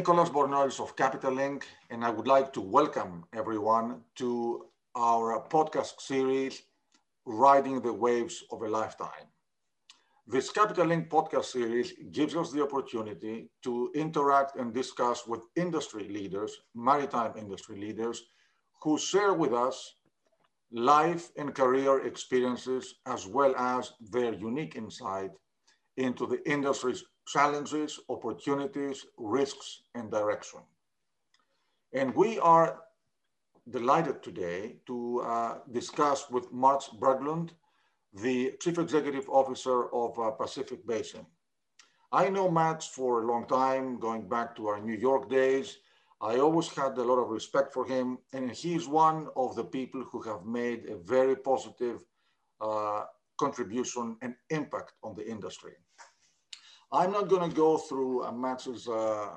Nicholas Bornozis of Capital Link, and I would like to welcome everyone to our podcast series, Riding the Waves of a Lifetime. This Capital Link podcast series gives us the opportunity to interact and discuss with industry leaders, maritime industry leaders, who share with us life and career experiences as well as their unique insight into the industry's challenges, opportunities, risks, and direction. And we are delighted today to uh, discuss with Mats Berglund, the Chief Executive Officer of uh, Pacific Basin. I know Mats for a long time, going back to our New York days. I always had a lot of respect for him, and he's one of the people who have made a very positive uh, contribution and impact on the industry. I'm not going to go through uh, Mats's uh,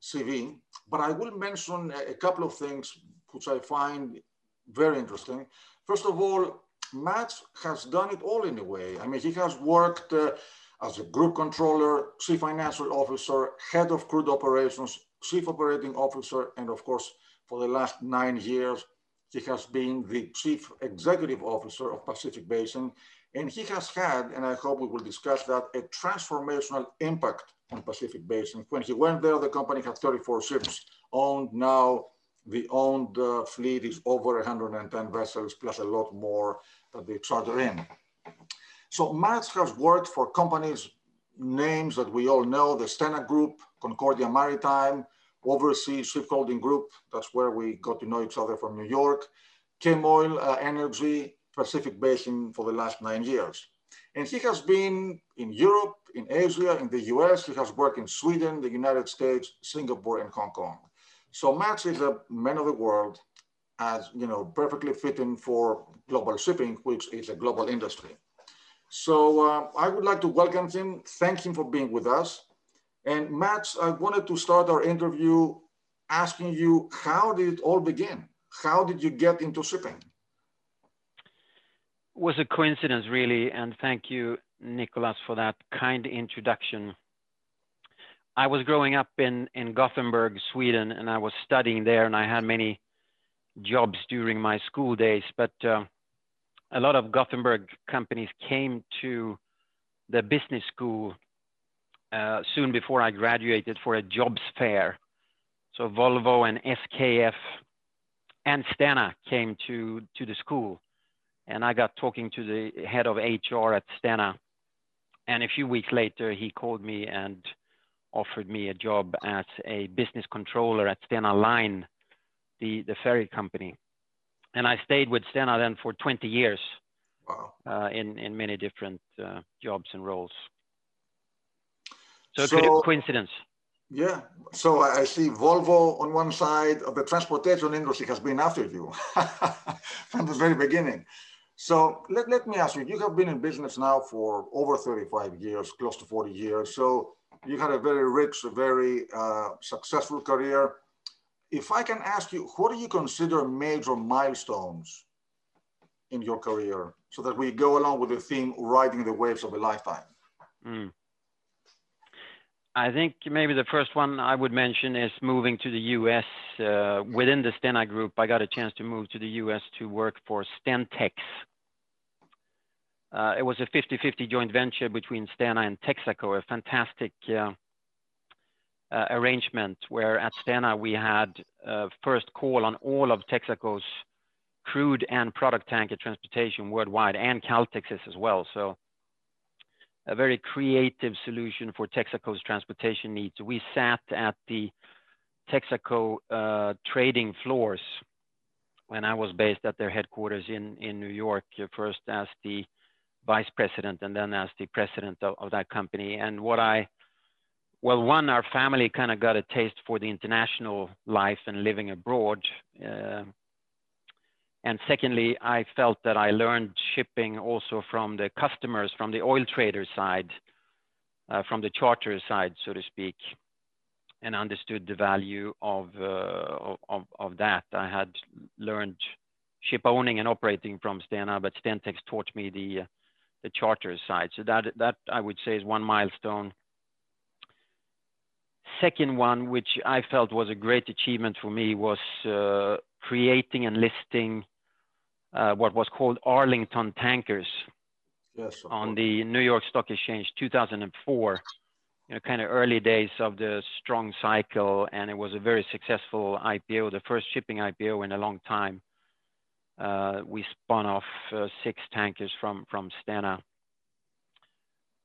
CV, but I will mention a, a couple of things which I find very interesting. First of all, Mats has done it all in a way. I mean, he has worked uh, as a group controller, chief financial officer, head of crude operations, chief operating officer, and of course, for the last nine years, he has been the chief executive officer of Pacific Basin. And he has had, and I hope we will discuss that, a transformational impact on Pacific Basin. When he went there, the company had 34 ships owned. Now the owned uh, fleet is over 110 vessels, plus a lot more that they charter in. So Mats has worked for companies, names that we all know, the Stena Group, Concordia Maritime, Overseas Shipholding Group, that's where we got to know each other from New York, Chemoil uh, Energy, Pacific Basin for the last nine years. And he has been in Europe, in Asia, in the US, he has worked in Sweden, the United States, Singapore, and Hong Kong. So Mats is a man of the world, as you know, perfectly fitting for global shipping, which is a global industry. So uh, I would like to welcome him, thank him for being with us. And Mats, I wanted to start our interview asking you, how did it all begin? How did you get into shipping? Was a coincidence, really, and thank you, Nicholas, for that kind introduction. I was growing up in, in Gothenburg, Sweden, and I was studying there, and I had many jobs during my school days. But uh, a lot of Gothenburg companies came to the business school uh, soon before I graduated for a jobs fair. So Volvo and SKF and Stena came to, to the school. And I got talking to the head of HR at Stena. And a few weeks later, he called me and offered me a job as a business controller at Stena Line, the, the ferry company. And I stayed with Stena then for 20 years wow. uh, in, in many different uh, jobs and roles. So, so coincidence. Yeah. So I see Volvo on one side of the transportation industry has been after you from the very beginning. So let, let me ask you, you have been in business now for over 35 years, close to 40 years. So you had a very rich, very uh, successful career. If I can ask you, what do you consider major milestones in your career so that we go along with the theme, riding the waves of a lifetime? Mm. I think maybe the first one I would mention is moving to the US. Uh, within the Stena Group, I got a chance to move to the US to work for Stentex, uh, it was a 50/50 joint venture between Stena and Texaco, a fantastic uh, uh, arrangement where at Stena we had first call on all of Texaco's crude and product tanker transportation worldwide, and Caltex's as well. So a very creative solution for Texaco's transportation needs. We sat at the Texaco uh, trading floors when I was based at their headquarters in, in New York, first as the vice president and then as the president of, of that company. And what I, well, one, our family kind of got a taste for the international life and living abroad. Uh, and secondly, I felt that I learned shipping also from the customers, from the oil trader side, uh, from the charter side, so to speak, and understood the value of, uh, of, of that. I had learned ship owning and operating from Stena, but Stentex taught me the the charter side. So that that I would say is one milestone. second one, which I felt was a great achievement for me, was uh, creating and listing uh, what was called Arlington Tankers yes, on the New York Stock Exchange 2004. You know, kind of early days of the strong cycle, and it was a very successful IPO, the first shipping IPO in a long time. Uh, we spun off uh, six tankers from from Stena.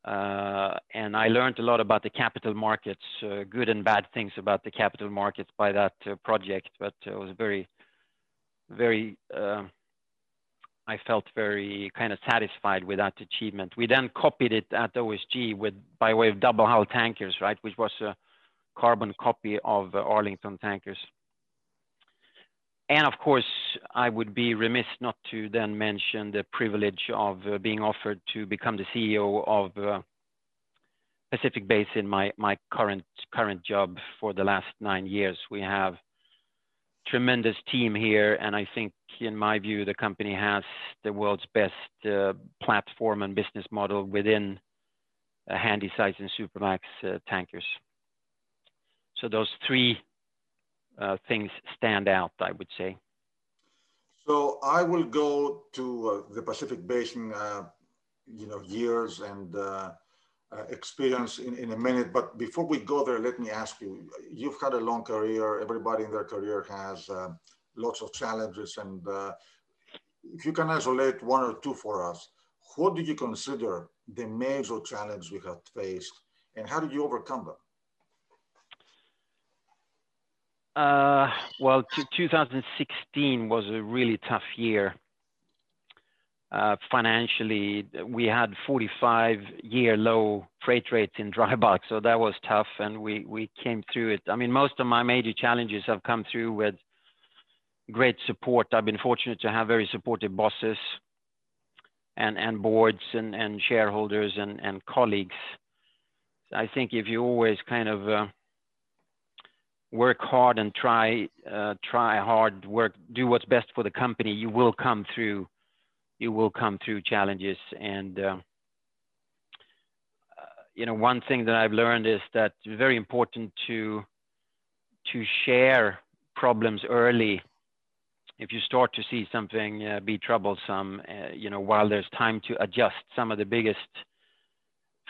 Uh, and I learned a lot about the capital markets, good and bad things about the capital markets by that project. But it was very, very. Um, I felt very kind of satisfied with that achievement. We then copied it at OSG with by way of double hull tankers, right, which was a carbon copy of Arlington tankers. And of course, I would be remiss not to then mention the privilege of uh, being offered to become the CEO of uh, Pacific Basin, my, my current, current job for the last nine years. We have tremendous team here, and I think, in my view, the company has the world's best uh, platform and business model within uh, Handysize and Supramax uh, tankers. So those three uh, things stand out, I would say? So I will go to uh, the Pacific Basin, uh, you know, years and uh, experience in, in a minute. But before we go there, let me ask you, you've had a long career. Everybody in their career has lots of challenges. And if you can isolate one or two for us, what do you consider the major challenge we have faced and how did you overcome them? Uh, well, 2016 was a really tough year. Uh, financially, we had 45-year low freight rates in dry bulk, so that was tough, and we we came through it. I mean, most of my major challenges have come through with great support. I've been fortunate to have very supportive bosses and and boards and and shareholders and and colleagues. I think if you always kind of uh, work hard and try uh, try hard, work do what's best for the company, you will come through you will come through challenges. And uh, you know, one thing that I've learned is that it's very important to to share problems early. If you start to see something uh, be troublesome, uh, you know, while there's time to adjust, some of the biggest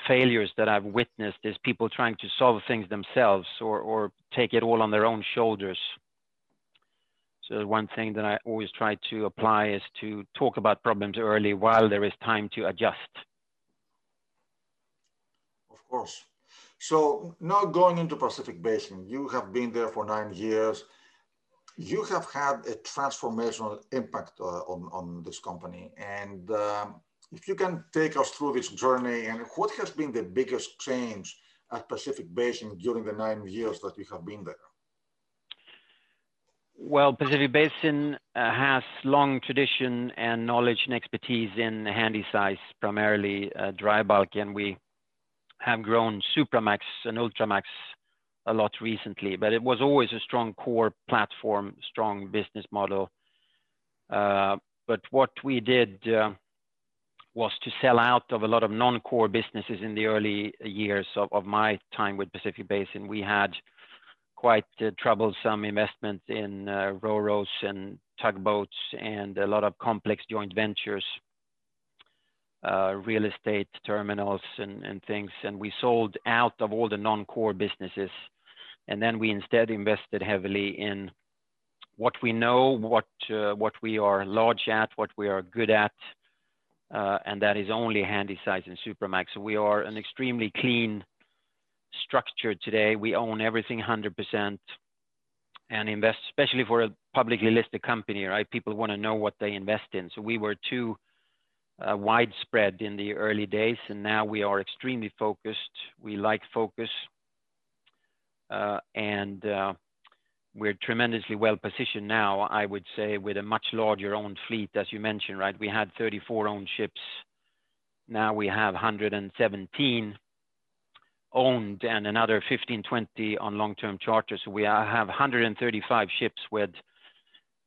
failures that I've witnessed is people trying to solve things themselves or, or take it all on their own shoulders. So one thing that I always try to apply is to talk about problems early while there is time to adjust. Of course. So now going into Pacific Basin, you have been there for nine years. You have had a transformational impact uh, on, on this company. And um, if you can take us through this journey and what has been the biggest change at Pacific Basin during the nine years that you have been there? Well, Pacific Basin uh, has long tradition and knowledge and expertise in handysize, primarily uh, dry bulk, and we have grown Supramax and Ultramax a lot recently. But it was always a strong core platform, strong business model. Uh, but what we did uh, was to sell out of a lot of non-core businesses in the early years of, of my time with Pacific Basin. We had quite uh, troublesome investments in uh, ro-ros and tugboats and a lot of complex joint ventures, uh, real estate terminals and, and things. And we sold out of all the non-core businesses. And then we instead invested heavily in what we know, what, uh, what we are large at, what we are good at, and that is only Handysize and Supramax. So we are an extremely clean structure today. We own everything 100% and invest, especially for a publicly listed company, right? People want to know what they invest in. So we were too uh, widespread in the early days, and now we are extremely focused. We like focus, uh, and uh, we're tremendously well positioned now, I would say, with a much larger owned fleet, as you mentioned, right? We had 34 owned ships. Now we have 117 owned and another 15, 20 on long-term charters. We have 135 ships with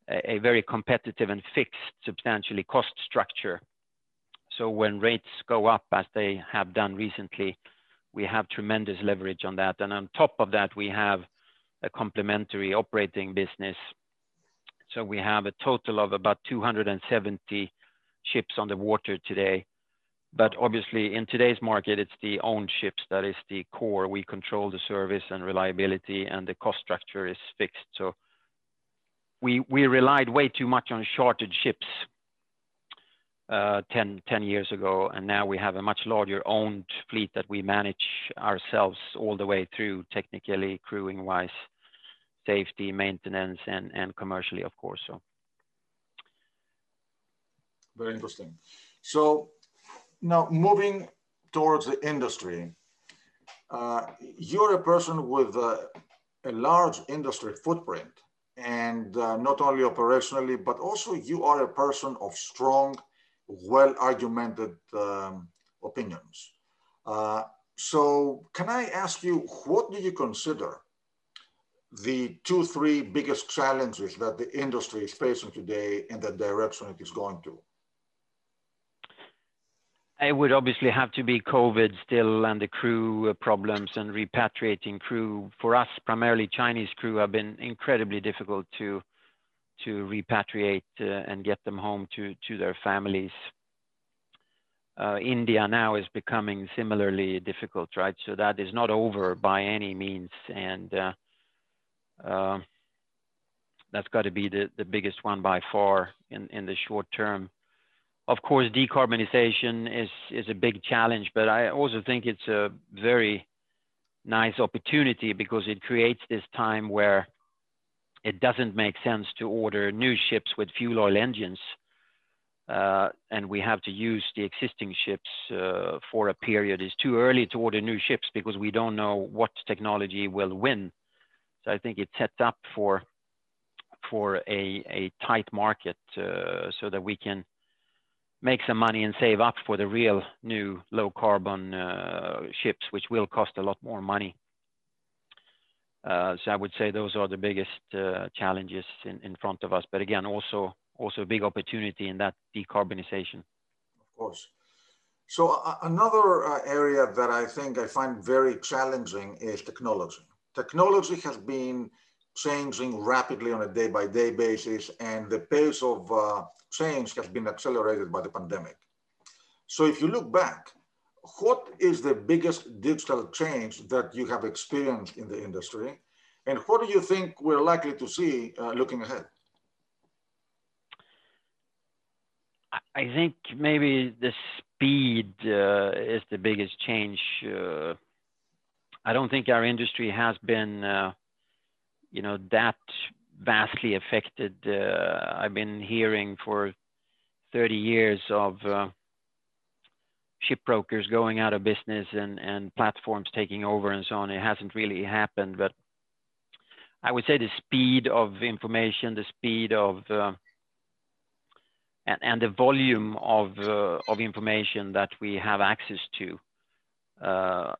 a very competitive and fixed, substantially cost structure. So when rates go up, as they have done recently, we have tremendous leverage on that. And on top of that, we have a complementary operating business. So we have a total of about 270 ships on the water today. But obviously, in today's market, it's the owned ships that is the core. We control the service and reliability, and the cost structure is fixed. So we we relied way too much on chartered ships Uh, 10 years ago, and now we have a much larger owned fleet that we manage ourselves all the way through, technically, crewing-wise, safety, maintenance, and commercially, of course, so. Very interesting. So now moving towards the industry, uh, you're a person with a large industry footprint, and uh, not only operationally, but also you are a person of strong, well-argumented um, opinions. Uh, so can I ask you, what do you consider the two, three biggest challenges that the industry is facing today and the direction it is going to? It would obviously have to be COVID still, and the crew uh, problems and repatriating crew. For us, primarily Chinese crew, have been incredibly difficult to repatriate uh, and get them home to to their families. Uh, India now is becoming similarly difficult, right? So that is not over by any means, and uh, that's got to be the the biggest one by far in in the short term. Of course, decarbonization is a big challenge, but I also think it's a very nice opportunity because it creates this time where it doesn't make sense to order new ships with fuel oil engines, uh, and we have to use the existing ships uh, for a period. It's too early to order new ships because we don't know what technology will win. So I think it sets up for for a tight market uh, so that we can make some money and save up for the real new low carbon ships, which will cost a lot more money. Uh, so I would say those are the biggest uh, challenges in front of us, but again, also a big opportunity in that decarbonization. Of course. So uh, another area that I think I find very challenging is technology. Technology has been changing rapidly on a day-by-day basis, and the pace of change has been accelerated by the pandemic. So if you look back, what is the biggest digital change that you have experienced in the industry, and what do you think we're likely to see uh, looking ahead? I think maybe the speed uh, is the biggest change. Uh, I don't think our industry has been, you know, that vastly affected. I've been hearing for 30 years of shipbrokers going out of business and and platforms taking over and so on. It hasn't really happened, but I would say the speed of information, the speed of uh, and and the volume of uh, of information that we have access to, uh,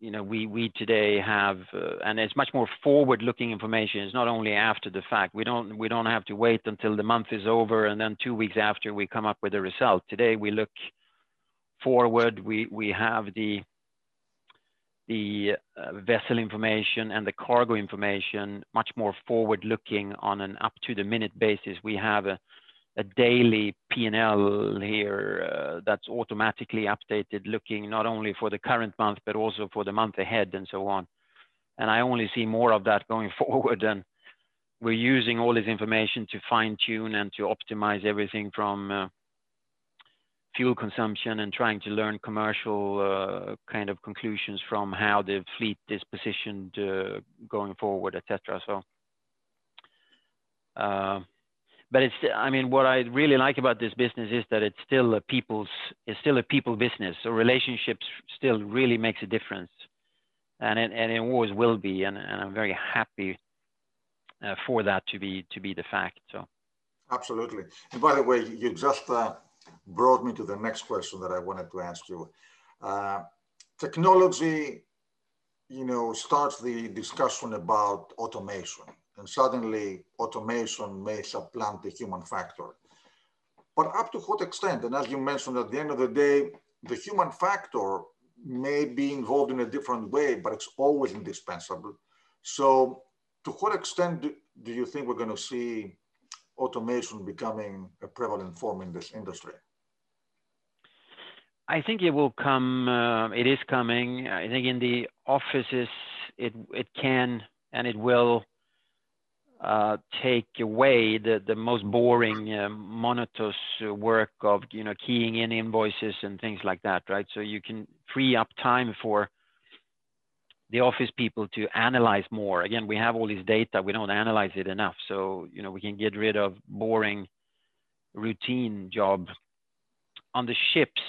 you know, we we today have. And it's much more forward-looking information. It's not only after the fact. We don't We don't have to wait until the month is over, and then two weeks after, we come up with a result. Today, we look forward. We have the uh, vessel information and the cargo information much more forward-looking on an up-to-the-minute basis. We have a daily P&L here uh, that's automatically updated, looking not only for the current month, but also for the month ahead, and so on. And I only see more of that going forward, and we're using all this information to fine-tune and to optimize everything from uh, fuel consumption and trying to learn commercial uh, kind of conclusions from how the fleet is positioned uh, going forward, et cetera. So, uh, but it's, I mean, what I really like about this business is that it's still a people's it's still a people business, so relationships still really makes a difference, and it always will be, and I'm very happy for that to be the fact, so. Absolutely. And by the way, you just brought me to the next question that I wanted to ask you. Uh, technology, you know, starts the discussion about automation, and suddenly automation may supplant the human factor. But up to what extent? And as you mentioned, at the end of the day, the human factor may be involved in a different way, but it's always indispensable. So to what extent do, do you think we're going to see automation becoming a prevalent form in this industry? I think it will come. Uh, it is coming. I think in the offices, it it can and it will uh, take away the the most boring, uh, monotonous work of you know keying in invoices and things like that, right? So you can free up time for the office people to analyze more. Again, we have all this data, we don't analyze it enough. So, you know, we can get rid of boring routine job. On the ships,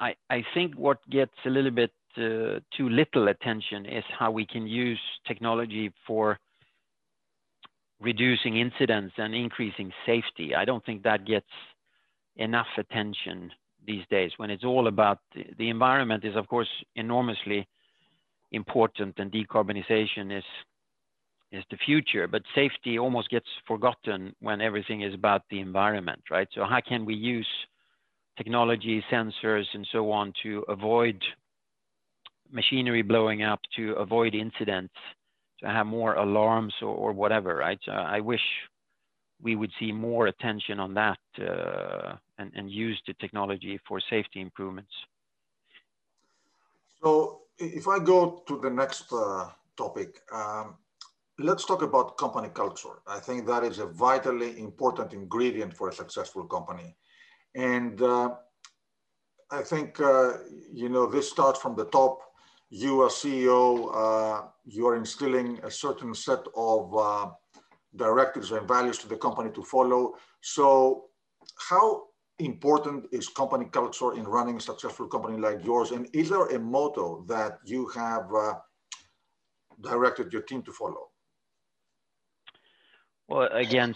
I, I think what gets a little bit uh, too little attention is how we can use technology for reducing incidents and increasing safety. I don't think that gets enough attention these days. When it's all about the, environment is of course enormously important and decarbonization is is the future. But safety almost gets forgotten when everything is about the environment right? So how can we use technology sensors and so on to avoid machinery blowing up to avoid incidents to have more alarms or, or whatever right i wish we would see more attention on that uh, and, and use the technology for safety improvements so if I go to the next uh, topic, um, let's talk about company culture. I think that is a vitally important ingredient for a successful company. And uh, I think, uh, you know, this starts from the top. You as CEO, uh, you are instilling a certain set of uh, directives and values to the company to follow. So how important is company culture in running a successful company like yours? And is there a motto that you have uh, directed your team to follow? Well, again,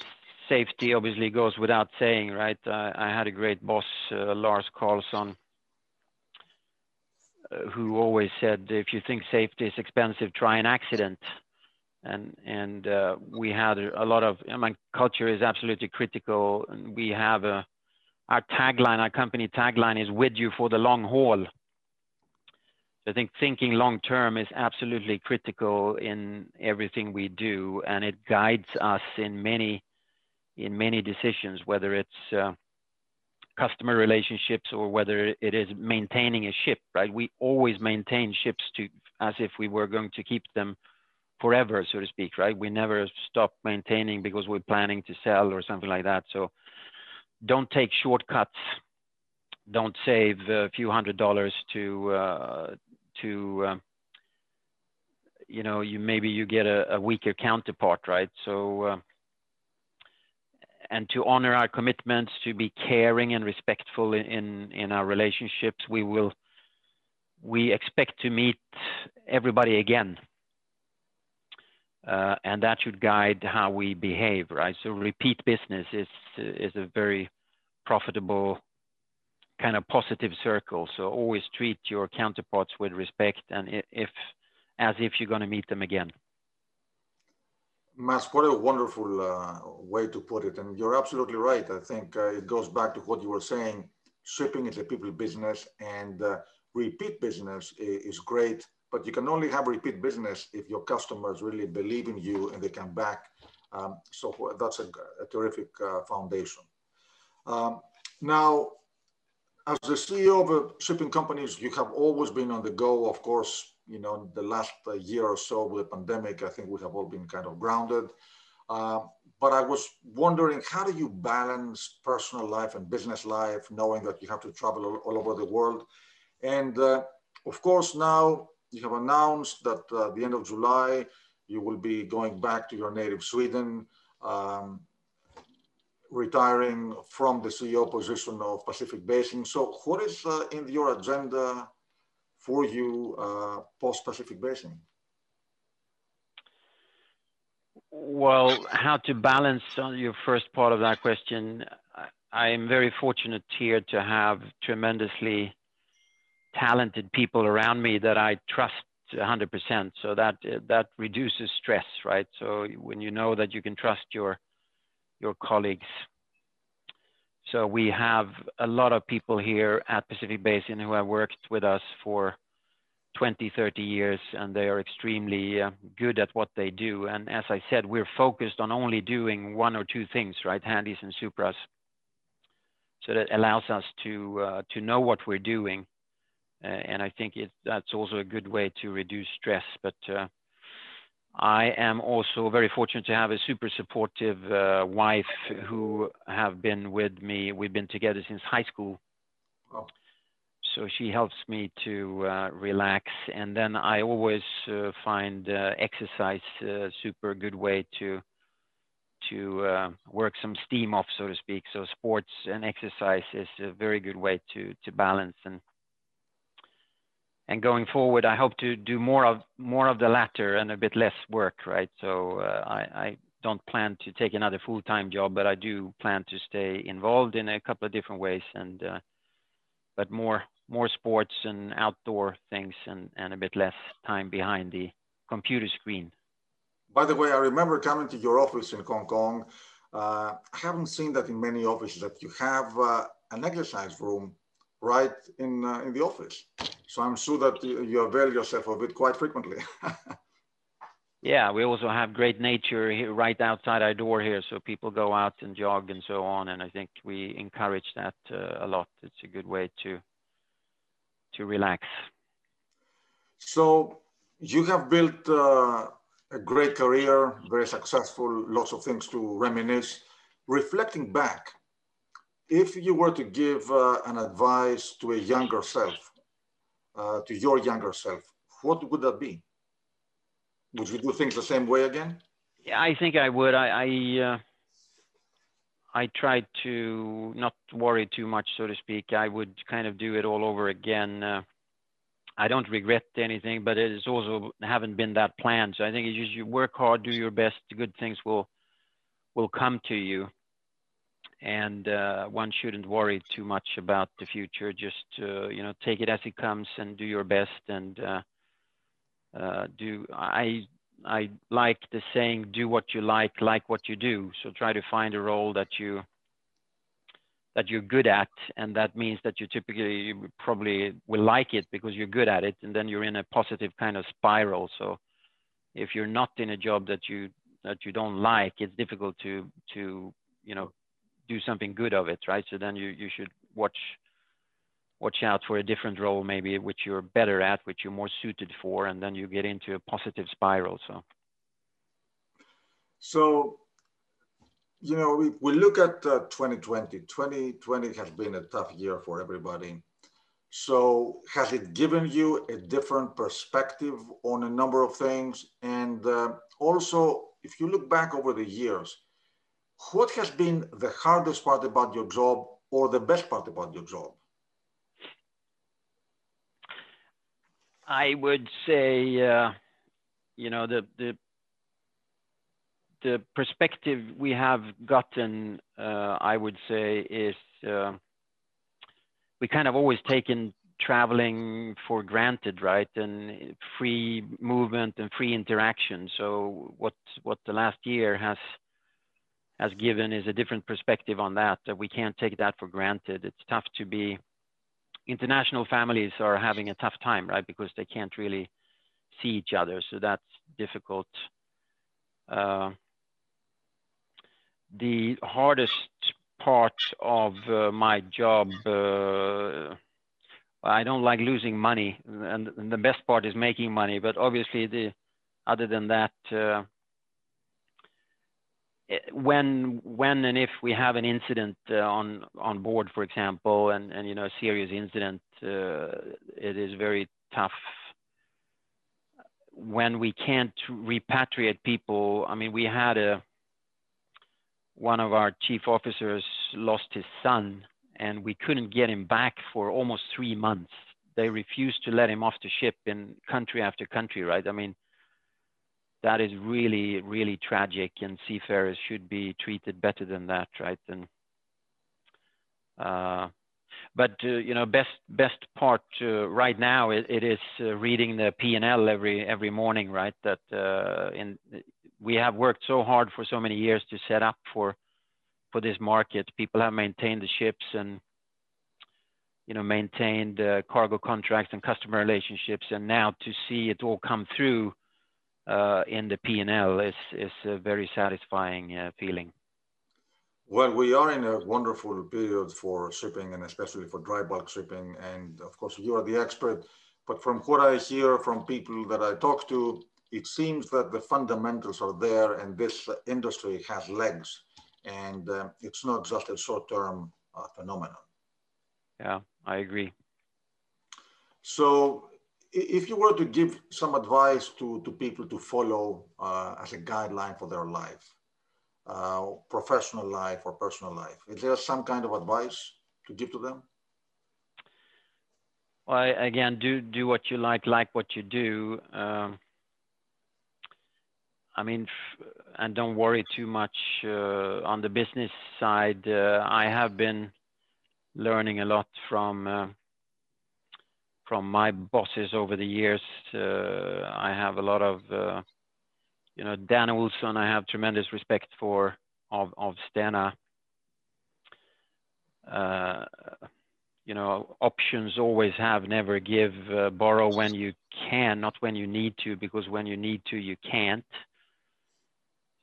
safety obviously goes without saying, right? Uh, I had a great boss, uh, Lars Carlson, uh, who always said, if you think safety is expensive, try an accident. And, and uh, we had a lot of, I mean, culture is absolutely critical. And we have a, our tagline, our company tagline is with you for the long haul. I think thinking long term is absolutely critical in everything we do, and it guides us in many in many decisions, whether it's uh, customer relationships or whether it is maintaining a ship. Right? We always maintain ships to as if we were going to keep them forever, so to speak. Right? We never stop maintaining because we're planning to sell or something like that. So don't take shortcuts. Don't save a few hundred dollars to uh, to uh, you know you maybe you get a, a weaker counterpart, right? So uh, and to honor our commitments, to be caring and respectful in in our relationships, we will we expect to meet everybody again. Uh, and that should guide how we behave, right? So repeat business is is a very profitable kind of positive circle. So always treat your counterparts with respect and if as if you're going to meet them again. Mats, what a wonderful uh, way to put it. And you're absolutely right. I think uh, it goes back to what you were saying. Shipping is a people business and uh, repeat business is, is, great, but you can only have repeat business if your customers really believe in you and they come back. Um, so that's a, a terrific uh, foundation. Um, now, as the CEO of a shipping companies, you have always been on the go. Of course, you know, the last uh, year or so with the pandemic, I think we have all been kind of grounded. Uh, but I was wondering, how do you balance personal life and business life, knowing that you have to travel all, all over the world? And uh, of course, now you have announced that uh, at the end of July, you will be going back to your native Sweden. Um, retiring from the CEO position of Pacific Basin. So what is uh, in your agenda for you uh, post-Pacific Basin? Well, how to balance on your first part of that question, I am very fortunate here to have tremendously talented people around me that I trust 100%. So that that reduces stress, right? So when you know that you can trust your your colleagues. So we have a lot of people here at Pacific Basin who have worked with us for 20, 30 years, and they are extremely uh, good at what they do. And as I said, we're focused on only doing one or two things, right? Handys and Supras. So that allows us to uh, to know what we're doing, uh, and I think it, that's also a good way to reduce stress. But uh, I am also very fortunate to have a super supportive uh, wife who have been with me. We've been together since high school. Oh. So she helps me to uh, relax. And then I always uh, find uh, exercise a super good way to to uh, work some steam off, so to speak. So sports and exercise is a very good way to to balance and and going forward, I hope to do more of more of the latter and a bit less work, right? So uh, I, I don't plan to take another full-time job, but I do plan to stay involved in a couple of different ways, and uh, but more more sports and outdoor things, and and a bit less time behind the computer screen. By the way, I remember coming to your office in Hong Kong. Uh, I haven't seen that in many offices that you have uh, an exercise room right in uh, in the office. So I'm sure that you avail yourself of it quite frequently. yeah, we also have great nature here, right outside our door here, so people go out and jog and so on. And I think we encourage that uh, a lot. It's a good way to to relax. So you have built uh, a great career, very successful, lots of things to reminisce. Reflecting back, if you were to give uh, an advice to a younger self, uh, to your younger self, what would that be? Would you do things the same way again? Yeah, I think I would. I I, uh, I tried to not worry too much, so to speak. I would kind of do it all over again. Uh, I don't regret anything, but it is also haven't been that planned. So I think it's just you work hard, do your best. Good things will will come to you and uh, one shouldn't worry too much about the future. Just uh, you know, take it as it comes and do your best. And uh, uh, do I I like the saying, "Do what you like, like what you do." So try to find a role that you that you're good at, and that means that you typically probably will like it because you're good at it, and then you're in a positive kind of spiral. So if you're not in a job that you that you don't like, it's difficult to to you know do something good of it, right? So then you, you should watch watch out for a different role maybe which you're better at, which you're more suited for, and then you get into a positive spiral. So so you know, we, we look at uh, 2020. 2020 has been a tough year for everybody. So has it given you a different perspective on a number of things? And uh, also, if you look back over the years, what has been the hardest part about your job or the best part about your job? I would say, uh, you know, the, the the perspective we have gotten, uh, I would say, is uh, we kind of always taken traveling for granted, right? And free movement and free interaction. So what what the last year has has given is a different perspective on that, we can't take that for granted. It's tough to be, international families are having a tough time, right? Because they can't really see each other. So that's difficult. Uh, the hardest part of uh, my job, uh, I don't like losing money, and, and, the best part is making money. But obviously, the other than that, uh, when when and if we have an incident uh, on on board, for example, and and you know a serious incident, uh, it is very tough. When we can't repatriate people, I mean, we had a one of our chief officers lost his son, and we couldn't get him back for almost three months. They refused to let him off the ship in country after country, right? I mean, that is really, really tragic, and seafarers should be treated better than that, right? And uh, but uh, you know, best best part uh, right now it, it is uh, reading the P and L every every morning, right? That uh, in we have worked so hard for so many years to set up for for this market. People have maintained the ships and you know maintained uh, cargo contracts and customer relationships, and now to see it all come through in the P&L is is a very satisfying uh, feeling. Well, we are in a wonderful period for shipping and especially for dry bulk shipping. And of course, you are the expert. But from what I hear from people that I talk to, it seems that the fundamentals are there and this industry has legs and uh, it's not just a short-term uh, phenomenon. Yeah, I agree. So if you were to give some advice to, to people to follow uh, as a guideline for their life, uh, professional life or personal life, is there some kind of advice to give to them? Well, again, do do what you like, like what you do. Um, I mean, and don't worry too much uh, on the business side. Uh, I have been learning a lot from uh, from my bosses over the years. Uh, I have a lot of, uh, you know, Dan Olsson. I have tremendous respect for of of Stena. Uh, you know, options always have, never give, borrow when you can, not when you need to, because when you need to, you can't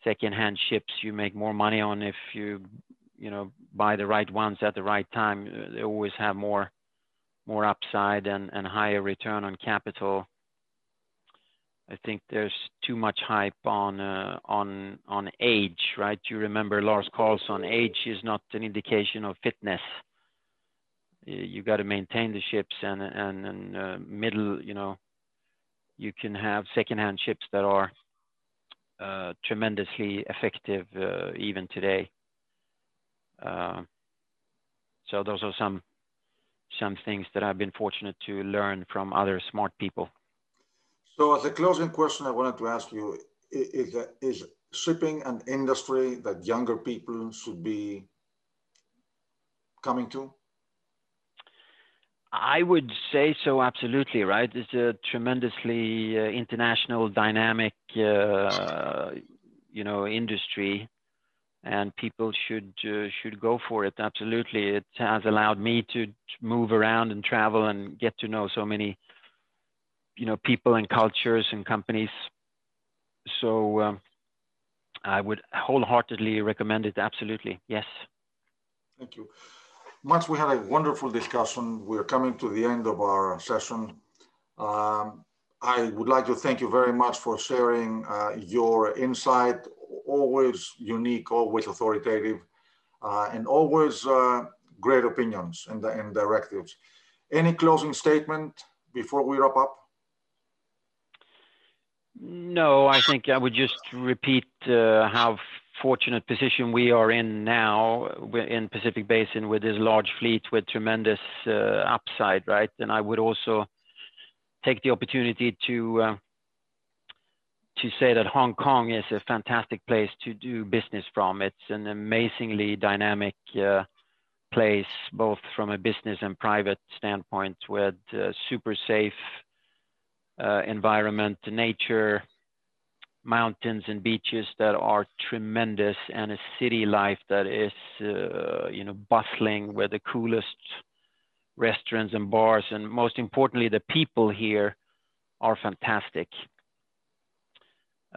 secondhand ships you make more money on if you you know buy the right ones at the right time they always have more more upside and, higher return on capital I think there's too much hype on uh, on on age, right? You remember Lars Carlson. Age is not an indication of fitness. You got to maintain the ships and uh, middle. You know, you can have secondhand ships that are uh, tremendously effective even today. So those are some some things that I've been fortunate to learn from other smart people. So as a closing question, I wanted to ask you, is, is shipping an industry that younger people should be coming to? I would say so, absolutely, right? It's a tremendously uh, international, dynamic, uh, you know, industry, and people should uh, should go for it. Absolutely, it has allowed me to move around and travel and get to know so many, you know, people and cultures and companies. So um, I would wholeheartedly recommend it. Absolutely, yes. Thank you. Mats, we had a wonderful discussion. We're coming to the end of our session. Um, I would like to thank you very much for sharing uh, your insight, always unique, always authoritative, uh, and always uh, great opinions and, and directives. Any closing statement before we wrap up? No, I think I would just repeat uh, how fortunate position we are in now in Pacific Basin with this large fleet with tremendous uh, upside, right? And I would also take the opportunity to uh, to say that Hong Kong is a fantastic place to do business from. It's an amazingly dynamic uh, place, both from a business and private standpoint, with uh, super safe uh, environment, nature, mountains and beaches that are tremendous and a city life that is uh, you know bustling with the coolest restaurants and bars and most importantly the people here are fantastic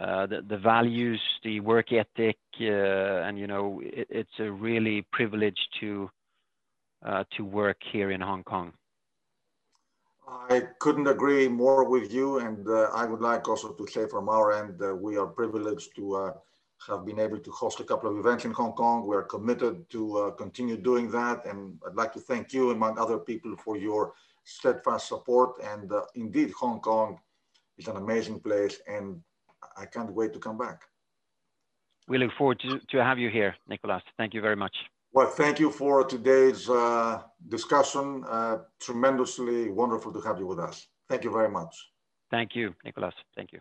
uh, the, the values the work ethic uh, and you know it, it's a really privilege to uh, to work here in Hong Kong I couldn't agree more with you. And uh, I would like also to say from our end, uh, we are privileged to uh, have been able to host a couple of events in Hong Kong. We are committed to uh, continue doing that. And I'd like to thank you, among other people, for your steadfast support. And uh, indeed, Hong Kong is an amazing place. And I can't wait to come back. We look forward to, to have you here, Nicolas. Thank you very much. Well, thank you for today's uh, discussion. Uh, tremendously wonderful to have you with us. Thank you very much. Thank you, Nicolas. Thank you.